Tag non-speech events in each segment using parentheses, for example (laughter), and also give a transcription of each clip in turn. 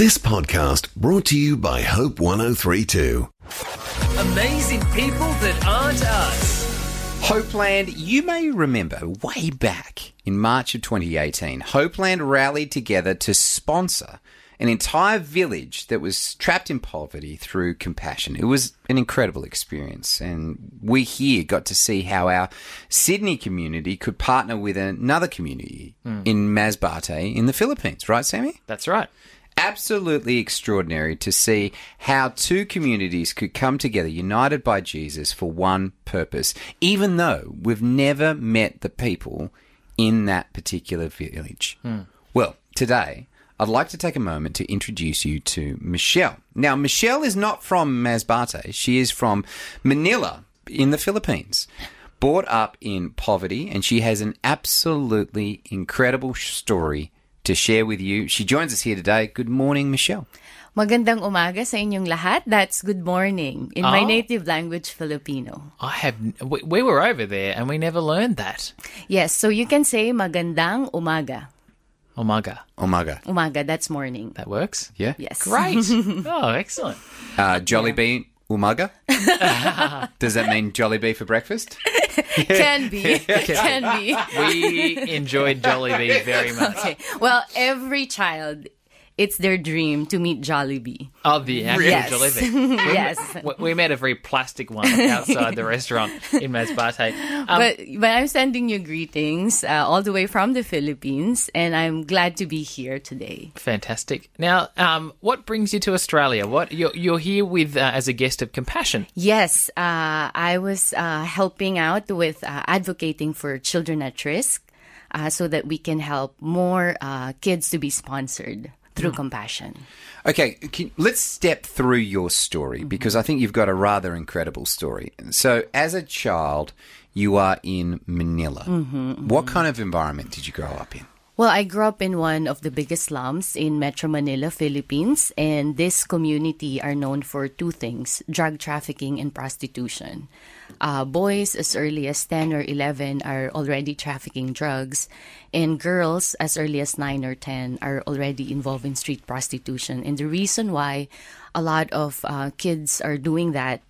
This podcast brought to you by Hope 1032. Amazing people that aren't us. Hopeland, you may remember way back in March of 2018, Hopeland rallied together to sponsor an entire village that was trapped in poverty through compassion. It was an incredible experience, and we here got to see how our Sydney community could partner with another community hmm. in Masbate in the Philippines, right, Sammy? That's right. Absolutely extraordinary to see how two communities could come together, united by Jesus, for one purpose, even though we've never met the people in that particular village. Hmm. Well, today, I'd like to take a moment to introduce you to Michelle. Now, Michelle is not from Masbate, she is from Manila in the Philippines. Brought up in poverty, and she has an absolutely incredible story to share with you. She joins us here today. Good morning, Michelle. Magandang umaga sa inyong lahat. That's good morning in my Oh. native language, Filipino. I have. We, we were over there and we never learned that. Yes, so you can say magandang umaga. Umaga. Omaga. Umaga, that's morning. That works. Yeah. Yes. Great. (laughs) oh, excellent. Uh, Jollibee Umaga. (laughs) Does that mean jolly Jollibee for breakfast? (laughs) Can be. (laughs) (laughs) Can be. We enjoyed Jollibee very much. Okay. Well, every child, it's their dream to meet Jollibee. Oh, the actual Yes. Jollibee. (laughs) yes. We- We met a very plastic one outside the restaurant (laughs) in Masbate. Um, but but I'm sending you greetings uh, all the way from the Philippines, and I'm glad to be here today. fantastic. Now, um, what brings you to Australia? What you're, you're here with uh, as a guest of Compassion? Yes, uh, I was uh, helping out with uh, advocating for children at risk uh, so that we can help more uh, kids to be sponsored through compassion. Okay, can, let's step through your story mm-hmm. because I think you've got a rather incredible story. So, as a child, you are in Manila. Mm-hmm, mm-hmm. What kind of environment did you grow up in? Well, I grew up in one of the biggest slums in Metro Manila, Philippines, and this community are known for two things drug trafficking and prostitution. Uh, boys as early as 10 or 11 are already trafficking drugs, and girls as early as 9 or 10 are already involved in street prostitution. And the reason why a lot of uh, kids are doing that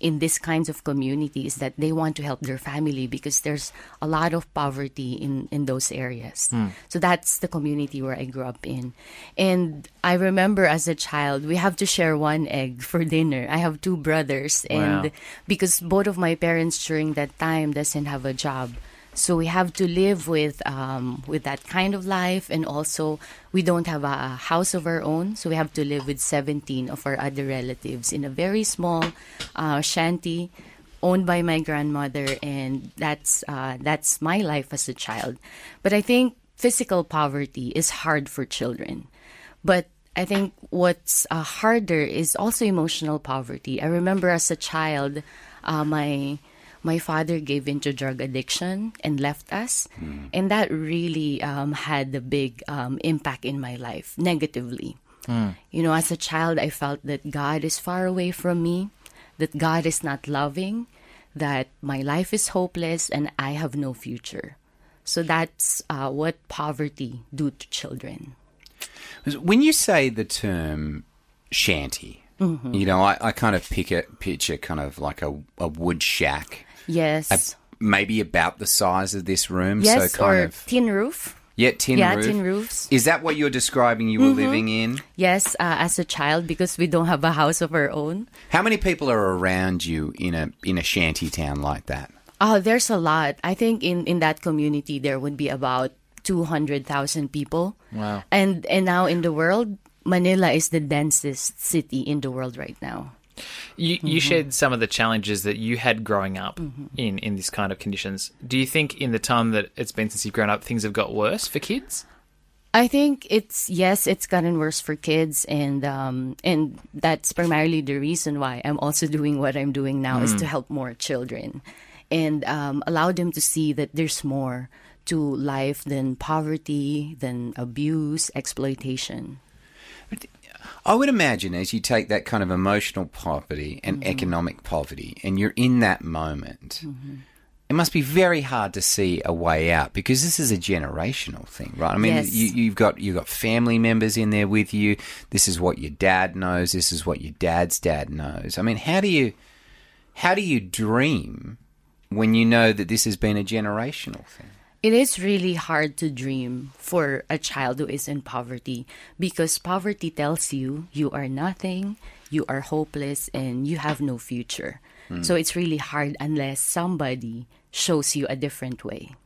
in these kinds of communities that they want to help their family because there's a lot of poverty in, in those areas. Hmm. So that's the community where I grew up in. And I remember as a child, we have to share one egg for dinner. I have two brothers and Wow. because both of my parents during that time doesn't have a job. So we have to live with um, with that kind of life, and also we don't have a house of our own, so we have to live with seventeen of our other relatives in a very small uh, shanty owned by my grandmother, and that's uh, that's my life as a child. But I think physical poverty is hard for children, but I think what's uh, harder is also emotional poverty. I remember as a child, uh, my my father gave into drug addiction and left us, and that really um, had a big um, impact in my life negatively. You know, as a child, I felt that God is far away from me, that God is not loving, that my life is hopeless, and I have no future. So that's uh, what poverty do to children. When you say the term shanty, you know, I, I kind of pick it, picture kind of like a, a wood shack, Yes. a, maybe about the size of this room. yes, so kind or of tin roof. yeah, tin yeah, roof. tin roofs. Is that what you're describing? You were living in? Yes, uh, as a child because we don't have a house of our own. How many people are around you in a in a shanty town like that? Oh, there's a lot. I think in in that community there would be about 200,000 people. Wow. And and now in the world, Manila is the densest city in the world right now. You, you shared some of the challenges that you had growing up in, in this kind of conditions. Do you think in the time that it's been since you've grown up, things have got worse for kids? I think it's yes, it's gotten worse for kids, and um, and that's primarily the reason why I'm also (laughs) doing what I'm doing now is to help more children, and um, allow them to see that there's more to life than poverty, than abuse, exploitation. I would imagine as you take that kind of emotional poverty and mm-hmm. economic poverty, and you're in that moment, mm-hmm. it must be very hard to see a way out because this is a generational thing, right? I mean, Yes. you, you've got you've got family members in there with you. This is what your dad knows. This is what your dad's dad knows. I mean, how do you how do you dream when you know that this has been a generational thing? It is really hard to dream for a child who is in poverty because poverty tells you you are nothing, you are hopeless, and you have no future. So it's really hard unless somebody shows you a different way.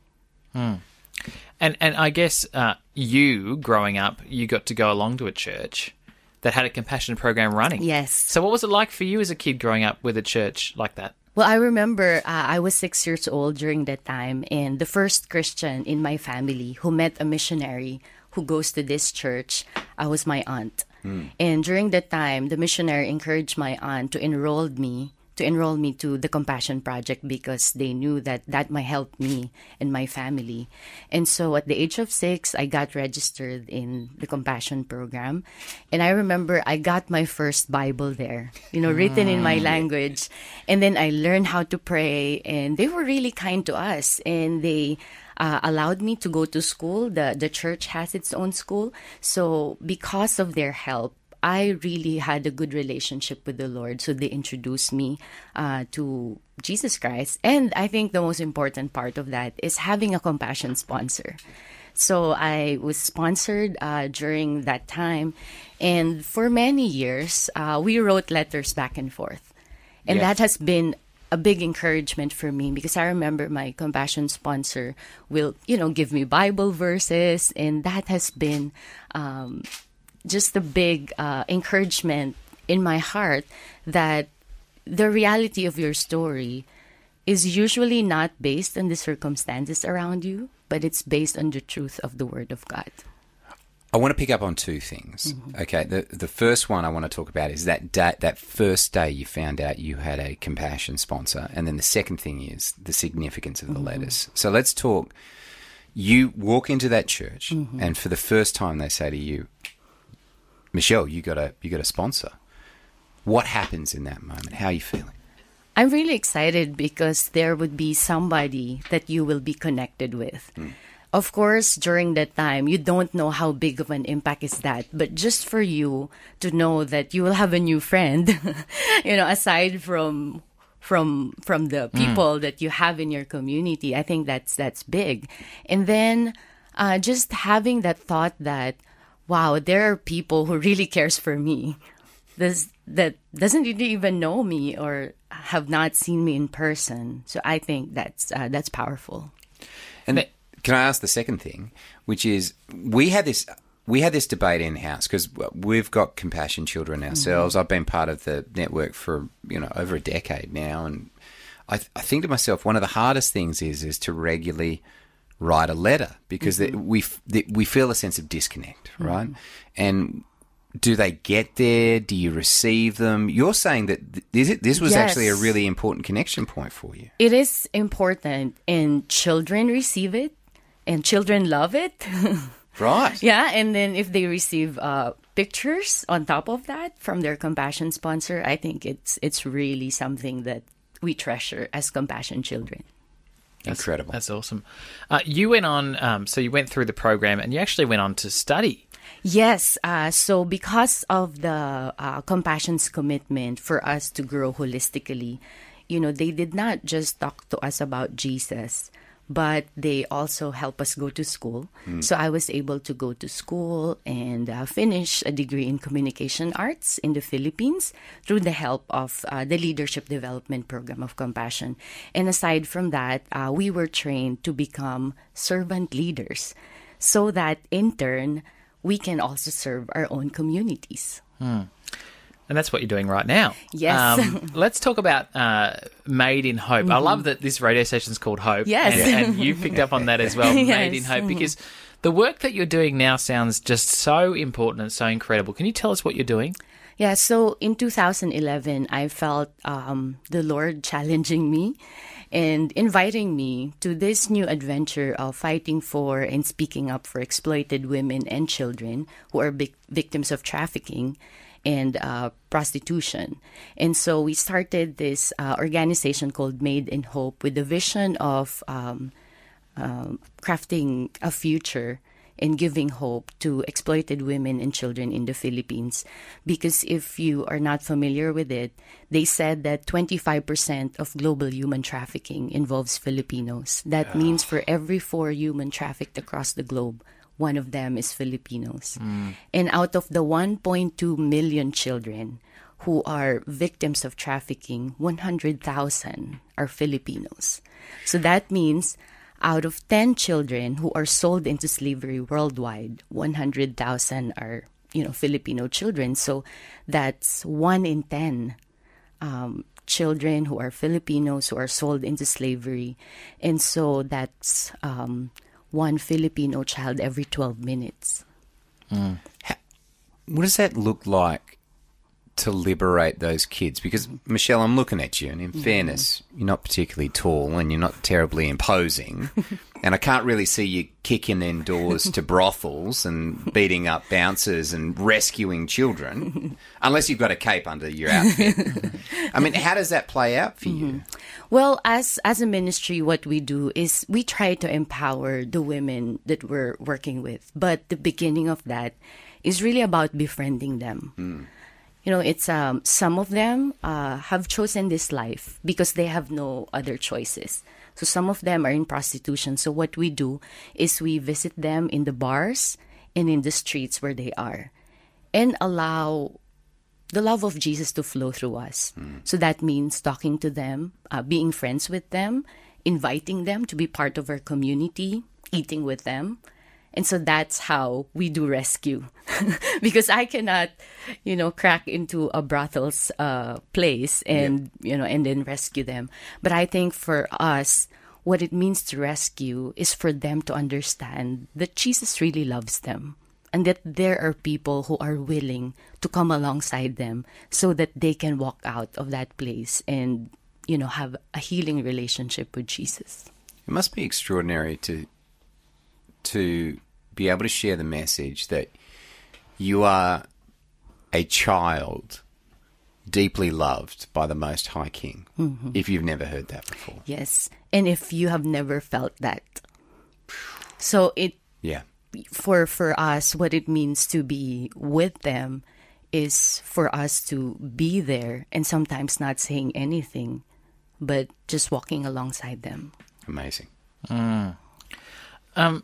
And and I guess uh, you growing up, you got to go along to a church that had a compassion program running. Yes. So what was it like for you as a kid growing up with a church like that? Well, I remember uh, I was six years old during that time, and the first Christian in my family who met a missionary who goes to this church uh, was my aunt. And during that time, the missionary encouraged my aunt to enroll me to enroll me to the Compassion Project because they knew that that might help me and my family. And so at the age of six, I got registered in the Compassion Program. And I remember I got my first Bible there, you know, written in my language. And then I learned how to pray. And they were really kind to us. And they uh, allowed me to go to school. The, the church has its own school. So because of their help, I really had a good relationship with the Lord. So they introduced me uh, to Jesus Christ. And I think the most important part of that is having a compassion sponsor. So I was sponsored uh, during that time. And for many years, uh, we wrote letters back and forth. And Yeah. that has been a big encouragement for me because I remember my compassion sponsor will, you know, give me Bible verses. And that has been um, just a big uh, encouragement in my heart that the reality of your story is usually not based on the circumstances around you, but it's based on the truth of the Word of God. I want to pick up on two things. Mm-hmm. Okay, the the first one I want to talk about is that day, that first day you found out you had a compassion sponsor, and then the second thing is the significance of the mm-hmm. letters. So let's talk. You walk into that church, mm-hmm. and for the first time they say to you, "Michelle, you got a you got a sponsor." What happens in that moment? How are you feeling? I'm really excited because there would be somebody that you will be connected with. Of course, during that time, you don't know how big of an impact is that, but just for you to know that you will have a new friend, (laughs) you know, aside from from from the people that you have in your community, I think that's that's big. And then uh, just having that thought that, wow, there are people who really cares for me this that doesn't even know me or have not seen me in person. So I think that's uh, that's powerful. And But- can I ask the second thing, which is we had this we had this debate in house because we've got compassion children ourselves. I've been part of the network for you know over a decade now, and I, I think to myself one of the hardest things is is to regularly write a letter because that we f- that we feel a sense of disconnect, right? And do they get there? Do you receive them? You're saying that th- this, this was Yes. actually a really important connection point for you. It is important, and children receive it, and children love it. (laughs) Right. yeah, and then if they receive uh, pictures on top of that from their compassion sponsor, I think it's it's really something that we treasure as compassion children. Incredible. That's awesome. Uh, you went on, um, so you went through the program and you actually went on to study. Yes. Uh, so, because of the uh, compassion's commitment for us to grow holistically, you know, they did not just talk to us about Jesus, but they also help us go to school. So, I was able to go to school and uh, finish a degree in communication arts in the Philippines through the help of uh, the Leadership Development Program of Compassion. And aside from that, uh, we were trained to become servant leaders so that in turn, we can also serve our own communities. And that's what you're doing right now. Yes. Um, (laughs) let's talk about uh, Made in Hope. I love that this radio station is called Hope. Yes. And, and you picked up on that as well, (laughs) Made in Yes. Hope, because the work that you're doing now sounds just so important and so incredible. Can you tell us what you're doing? Yeah, so in 2011, I felt um, the Lord challenging me. and inviting me to this new adventure of fighting for and speaking up for exploited women and children who are vic- victims of trafficking and uh, prostitution. And so we started this uh, organization called Made in Hope with the vision of um, um, crafting a future and giving hope to exploited women and children in the Philippines. Because if you are not familiar with it, they said that 25% of global human trafficking involves Filipinos. That means for every four human trafficked across the globe, one of them is Filipinos. And out of the 1.2 million children who are victims of trafficking, 100,000 are Filipinos. So that means out of 10 children who are sold into slavery worldwide, 100,000 are, you know, Filipino children. So that's 1 in 10 um, children who are Filipinos who are sold into slavery. And so that's um, one Filipino child every 12 minutes. Mm. What does that look like to liberate those kids? Because, Michelle, I'm looking at you, and in fairness, you're not particularly tall and you're not terribly imposing. (laughs) and I can't really see you kicking in doors to brothels and beating up bouncers and rescuing children, unless you've got a cape under your outfit. I mean, how does that play out for you? Well, as as a ministry, what we do is we try to empower the women that we're working with. But the beginning of that is really about befriending them. You know, it's um, some of them uh, have chosen this life because they have no other choices. So some of them are in prostitution. So what we do is we visit them in the bars and in the streets where they are, and allow the love of Jesus to flow through us. So that means talking to them, uh, being friends with them, inviting them to be part of our community, eating with them. And so that's how we do rescue. (laughs) because I cannot, you know, crack into a brothel's uh, place and, you know, and then rescue them. But I think for us, what it means to rescue is for them to understand that Jesus really loves them and that there are people who are willing to come alongside them so that they can walk out of that place and you know have a healing relationship with Jesus. It must be extraordinary to to be able to share the message that you are a child deeply loved by the Most High King. If you've never heard that before, Yes. And if you have never felt that. So it yeah, for for us what it means to be with them is for us to be there and sometimes not saying anything but just walking alongside them. amazing. Um, you,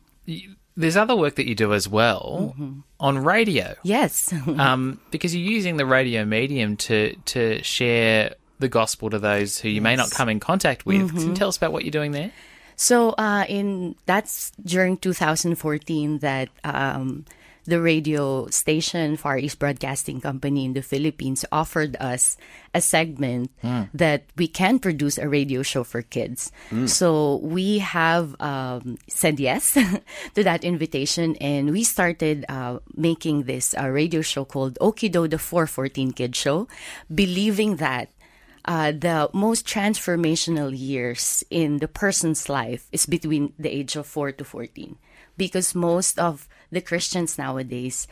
there's other work that you do as well on radio, Yes. (laughs) um, because you're using the radio medium to to share the gospel to those who you may not come in contact with. Can you tell us about what you're doing there? So uh, in that's during 2014 that um, the radio station Far East Broadcasting Company in the Philippines offered us a segment that we can produce a radio show for kids. So we have um, said yes (laughs) to that invitation, and we started uh, making this uh, radio show called Okido the 414 Kid Show, believing that uh, the most transformational years in the person's life is between the age of 4 to 14 because most of the christians nowadays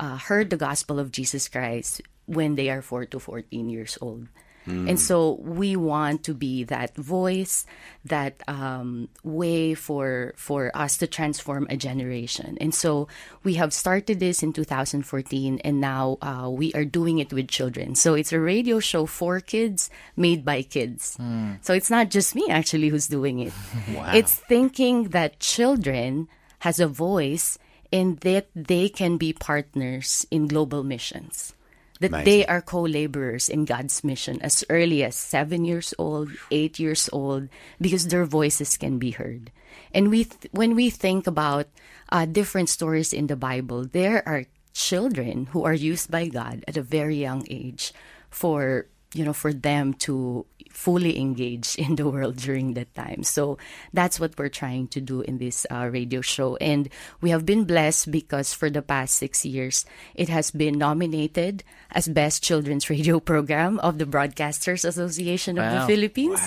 uh, heard the gospel of jesus christ when they are 4 to 14 years old. And so we want to be that voice that um, way for for us to transform a generation. And so we have started this in 2014 and now uh, we are doing it with children. So it's a radio show for kids made by kids. So it's not just me actually who's doing it. (laughs) It's thinking that children has a voice and that they can be partners in global missions that they are co-laborers in God's mission as early as seven years old, eight years old, because their voices can be heard. And we, th- when we think about uh, different stories in the Bible, there are children who are used by God at a very young age for you know, for them to fully engage (laughs) in the world during that time. So that's what we're trying to do in this uh, radio show. And we have been blessed because for the past six years, it has been nominated as Best Children's (laughs) Radio Program of the Broadcasters Association of Wow. the Philippines.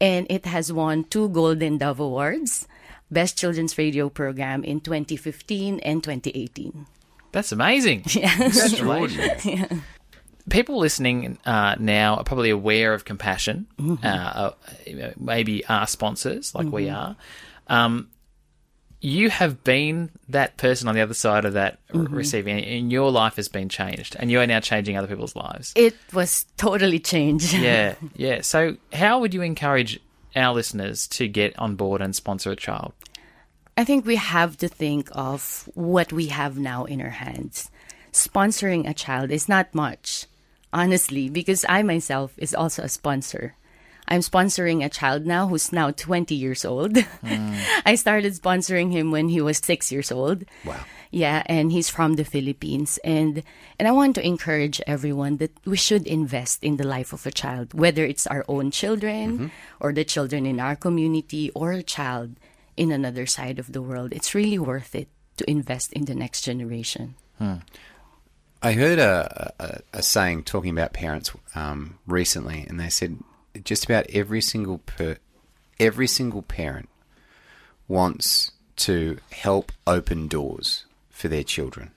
And it has won two Golden Dove Awards. Best Children's Radio Program in 2015 and 2018. That's amazing. (laughs) Congratulations. People listening uh, now are probably aware of Compassion, Mm-hmm. uh, uh, maybe are sponsors like we are. Um, you have been that person on the other side of that Mm-hmm. receiving, and your life has been changed, and you are now changing other people's lives. It was totally changed. yeah, (laughs) yeah. So, how would you encourage our listeners to get on board and sponsor a child? I think we have to think of what we have now in our hands. Sponsoring a child is not much, honestly, because I myself is also a sponsor. I'm sponsoring a child now who's now 20 years old. Hmm. (laughs) I started sponsoring him when he was 6 years old. Wow. Yeah, and he's from the Philippines and and I want to encourage everyone that we should invest in the life of a child, whether it's our own children mm-hmm. or the children in our community or a child in another side of the world. It's really worth it to invest in the next generation. Hmm. I heard a, a, a saying talking about parents um, recently, and they said just about every single per, every single parent wants to help open doors for their children.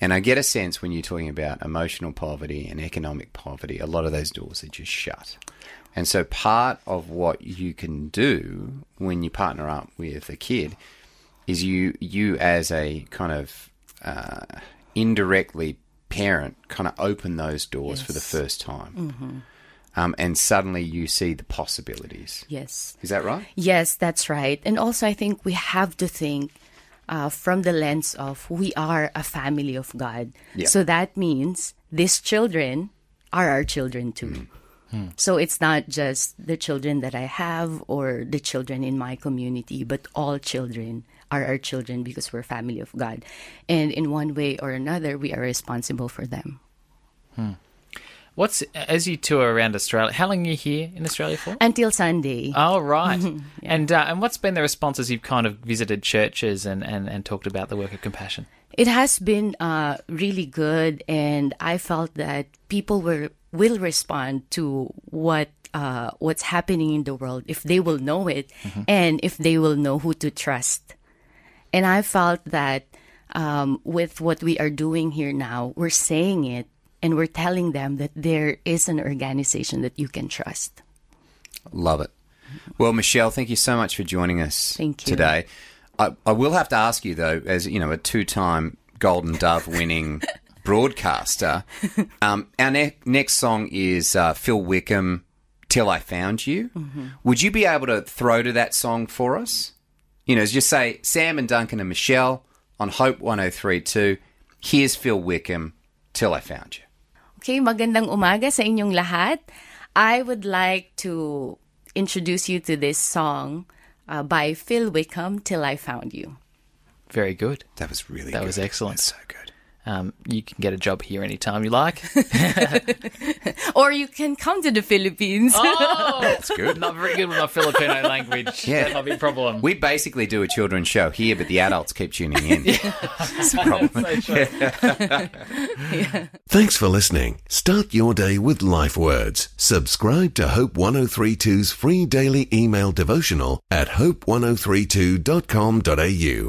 And I get a sense when you're talking about emotional poverty and economic poverty, a lot of those doors are just shut. And so part of what you can do when you partner up with a kid is you you as a kind of uh, indirectly parent kind of open those doors for the first time. Um, and suddenly you see the possibilities. Yes. Is that right? Yes, that's right. And also, I think we have to think uh, from the lens of we are a family of God. Yeah. So that means these children are our children too. So it's not just the children that I have or the children in my community, but all children are our children because we're family of God. And in one way or another, we are responsible for them. What's as you tour around Australia? How long are you here in Australia for? Until Sunday. Oh right, (laughs) and uh, and what's been the response as you've kind of visited churches and, and, and talked about the work of compassion? It has been uh, really good, and I felt that people were will respond to what uh, what's happening in the world if they will know it, and if they will know who to trust. And I felt that um, with what we are doing here now, we're saying it, and we're telling them that there is an organization that you can trust. Love it. Well, Michelle, thank you so much for joining us Thank you. today. I, I will have to ask you though, as you know, a two-time Golden Dove winning (laughs) broadcaster. Um, our ne- next song is uh, Phil Wickham, "Till I Found You." Mm-hmm. Would you be able to throw to that song for us? You know, just say Sam and Duncan and Michelle on Hope 1032. Here's Phil Wickham, "Till I Found You." Okay, magandang umaga sa inyong lahat. I would like to introduce you to this song uh, by Phil Wickham, Till I Found You. Very good. That was really That good. was excellent. That's so good. Um, you can get a job here anytime you like. (laughs) Or you can come to the Philippines. oh, (laughs) That's good. not very good with my Filipino (laughs) language. Yeah. that might be a problem. We basically do a children's show here, but the adults keep tuning in. That's the problem. Thanks for listening. Start your day with life words. Subscribe to Hope 1032's free daily email devotional at hope1032.com.au.